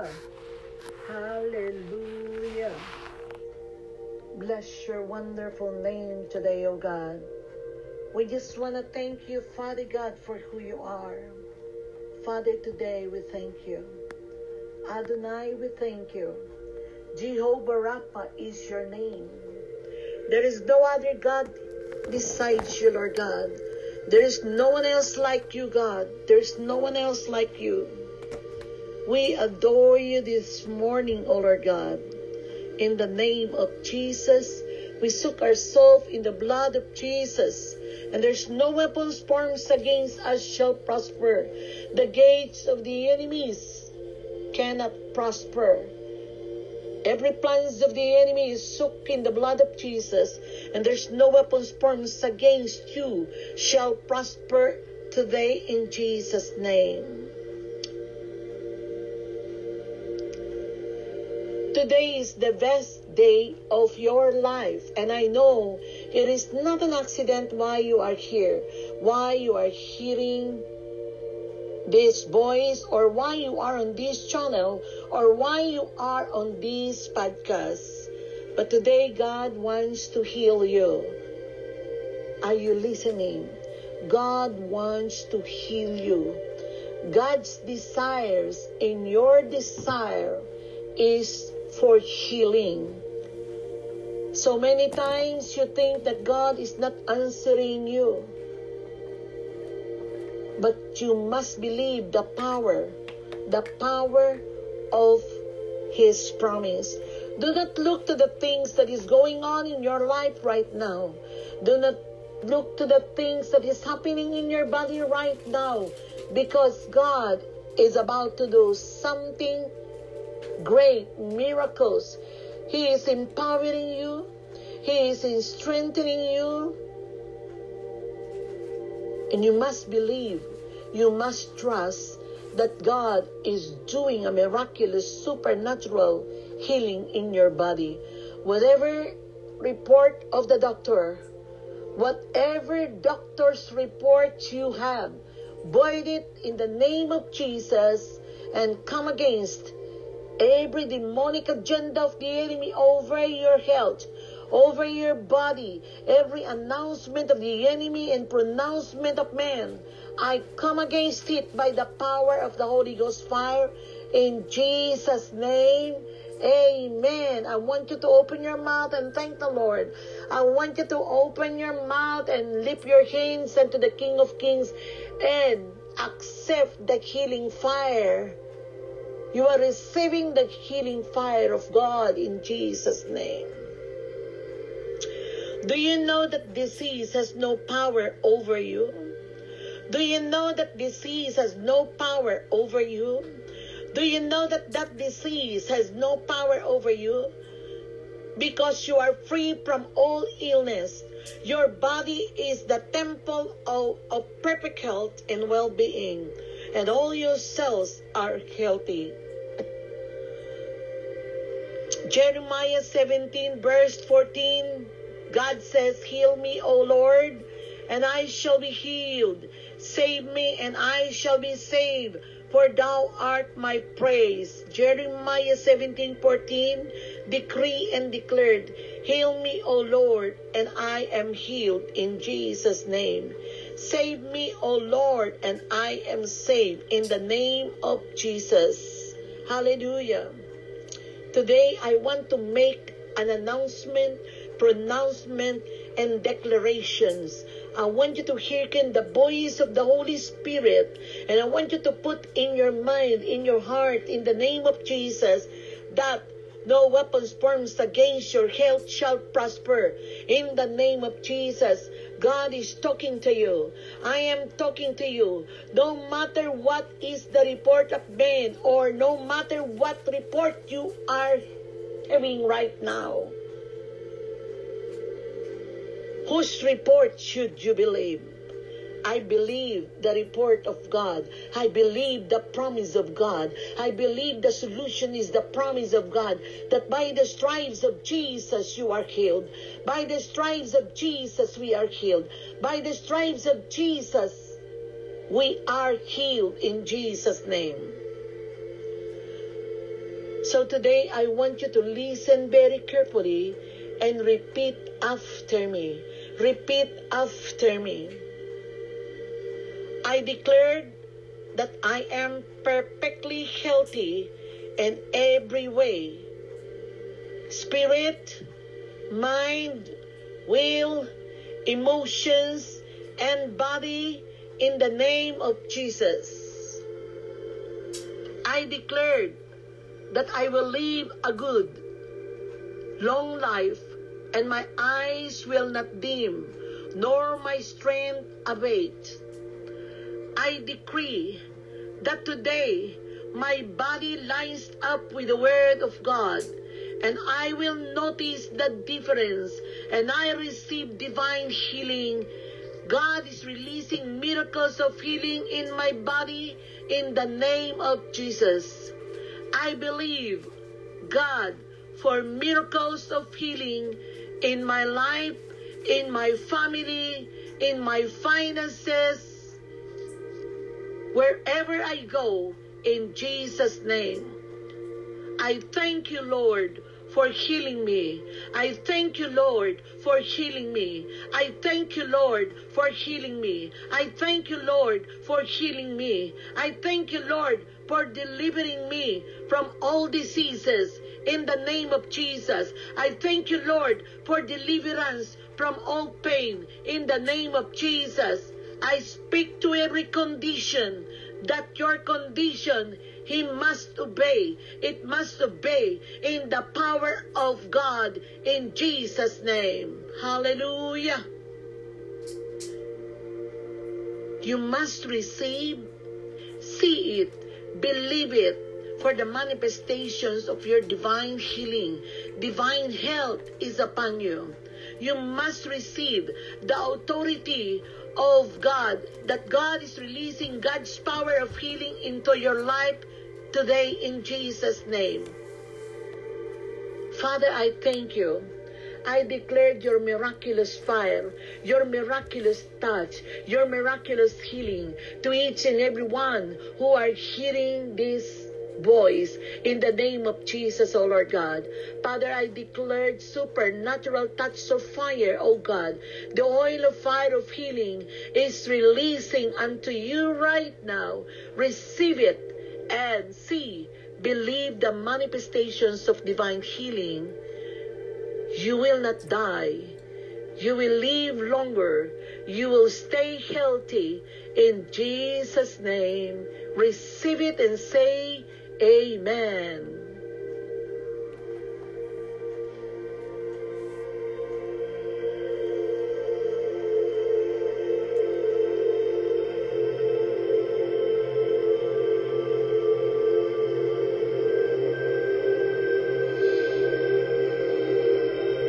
Hallelujah. Hallelujah. Bless your wonderful name today, O God. We just want to thank you, Father God, for who you are. Father, today we thank you. Adonai, we thank you. Jehovah Rapha is your name. There is no other God besides you, Lord God. There is no one else like you, God. There is no one else like you. We adore you this morning, O Lord God. In the name of Jesus, we soak ourselves in the blood of Jesus. And there's no weapons formed against us shall prosper. The gates of the enemies cannot prosper. Every plans of the enemy is soaked in the blood of Jesus, and there's no weapons formed against you shall prosper today in Jesus' name. Today is the best day of your life, and I know it is not an accident why you are here, why you are hearing this voice, or why you are on this channel, or why you are on this podcast. But today, God wants to heal you. Are you listening? God wants to heal you. God's desires in your desire is for healing. So many times you think that God is not answering you. But you must believe the power, the power of His promise. Do not look to the things that is going on in your life right now. Do not look to the things that is happening in your body right now because God is about to do something great miracles. He is empowering you. He is strengthening you. And you must believe, you must trust that God is doing a miraculous, supernatural healing in your body. Whatever report of the doctor, whatever doctor's report you have, void it in the name of Jesus and come against every demonic agenda of the enemy over your health, over your body, every announcement of the enemy and pronouncement of man. I come against it by the power of the Holy Ghost fire in Jesus' name. Amen. I want you to open your mouth and thank the Lord. I want you to open your mouth and lift your hands unto the King of Kings and accept the healing fire. You are receiving the healing fire of God in Jesus' name. Do you know that disease has no power over you? Do you know that disease has no power over you? Do you know that that disease has no power over you? Because you are free from all illness. Your body is the temple of, of perfect health and well being, and all your cells are healthy. Jeremiah 17, verse 14, God says, Heal me, O Lord, and I shall be healed. Save me, and I shall be saved, for thou art my praise. Jeremiah 17, 14, decree and declared, Heal me, O Lord, and I am healed in Jesus' name. Save me, O Lord, and I am saved in the name of Jesus. Hallelujah. Today, I want to make an announcement, pronouncement, and declarations. I want you to hearken the voice of the Holy Spirit, and I want you to put in your mind, in your heart, in the name of Jesus, that no weapons formed against your health shall prosper. In the name of Jesus, God is talking to you. I am talking to you. No matter what is the report of man, or no matter what report you are having right now, whose report should you believe? I believe the report of God. I believe the promise of God. I believe the solution is the promise of God that by the stripes of Jesus you are healed. By the stripes of Jesus we are healed. By the stripes of Jesus we are healed in Jesus' name. So today I want you to listen very carefully and repeat after me. Repeat after me. I declared that I am perfectly healthy in every way spirit, mind, will, emotions, and body in the name of Jesus. I declared that I will live a good, long life, and my eyes will not dim, nor my strength abate. I decree that today my body lines up with the Word of God, and I will notice the difference, and I receive divine healing. God is releasing miracles of healing in my body in the name of Jesus. I believe God for miracles of healing in my life, in my family, in my finances, wherever I go, in Jesus' name. I thank you, Lord, for healing me. I thank you, Lord, for healing me. I thank you, Lord, for healing me. I thank you, Lord, for healing me. I thank you, Lord, for delivering me from all diseases in the name of Jesus. I thank you, Lord, for deliverance from all pain in the name of Jesus. I speak to every condition that your condition he must obey. It must obey in the power of God in Jesus' name. Hallelujah. You must receive, see it, believe it, for the manifestations of your divine healing, divine health is upon you. You must receive the authority of God, that God is releasing God's power of healing into your life today in Jesus' name. Father, I thank you. I declared your miraculous fire, your miraculous touch, your miraculous healing to each and every one who are hearing this voice in the name of Jesus, O Lord God. Father, I declared supernatural touch of fire, O God. The oil of fire of healing is releasing unto you right now. Receive it and see, believe the manifestations of divine healing. You will not die. You will live longer. You will stay healthy. In Jesus' name, receive it and say, Amen.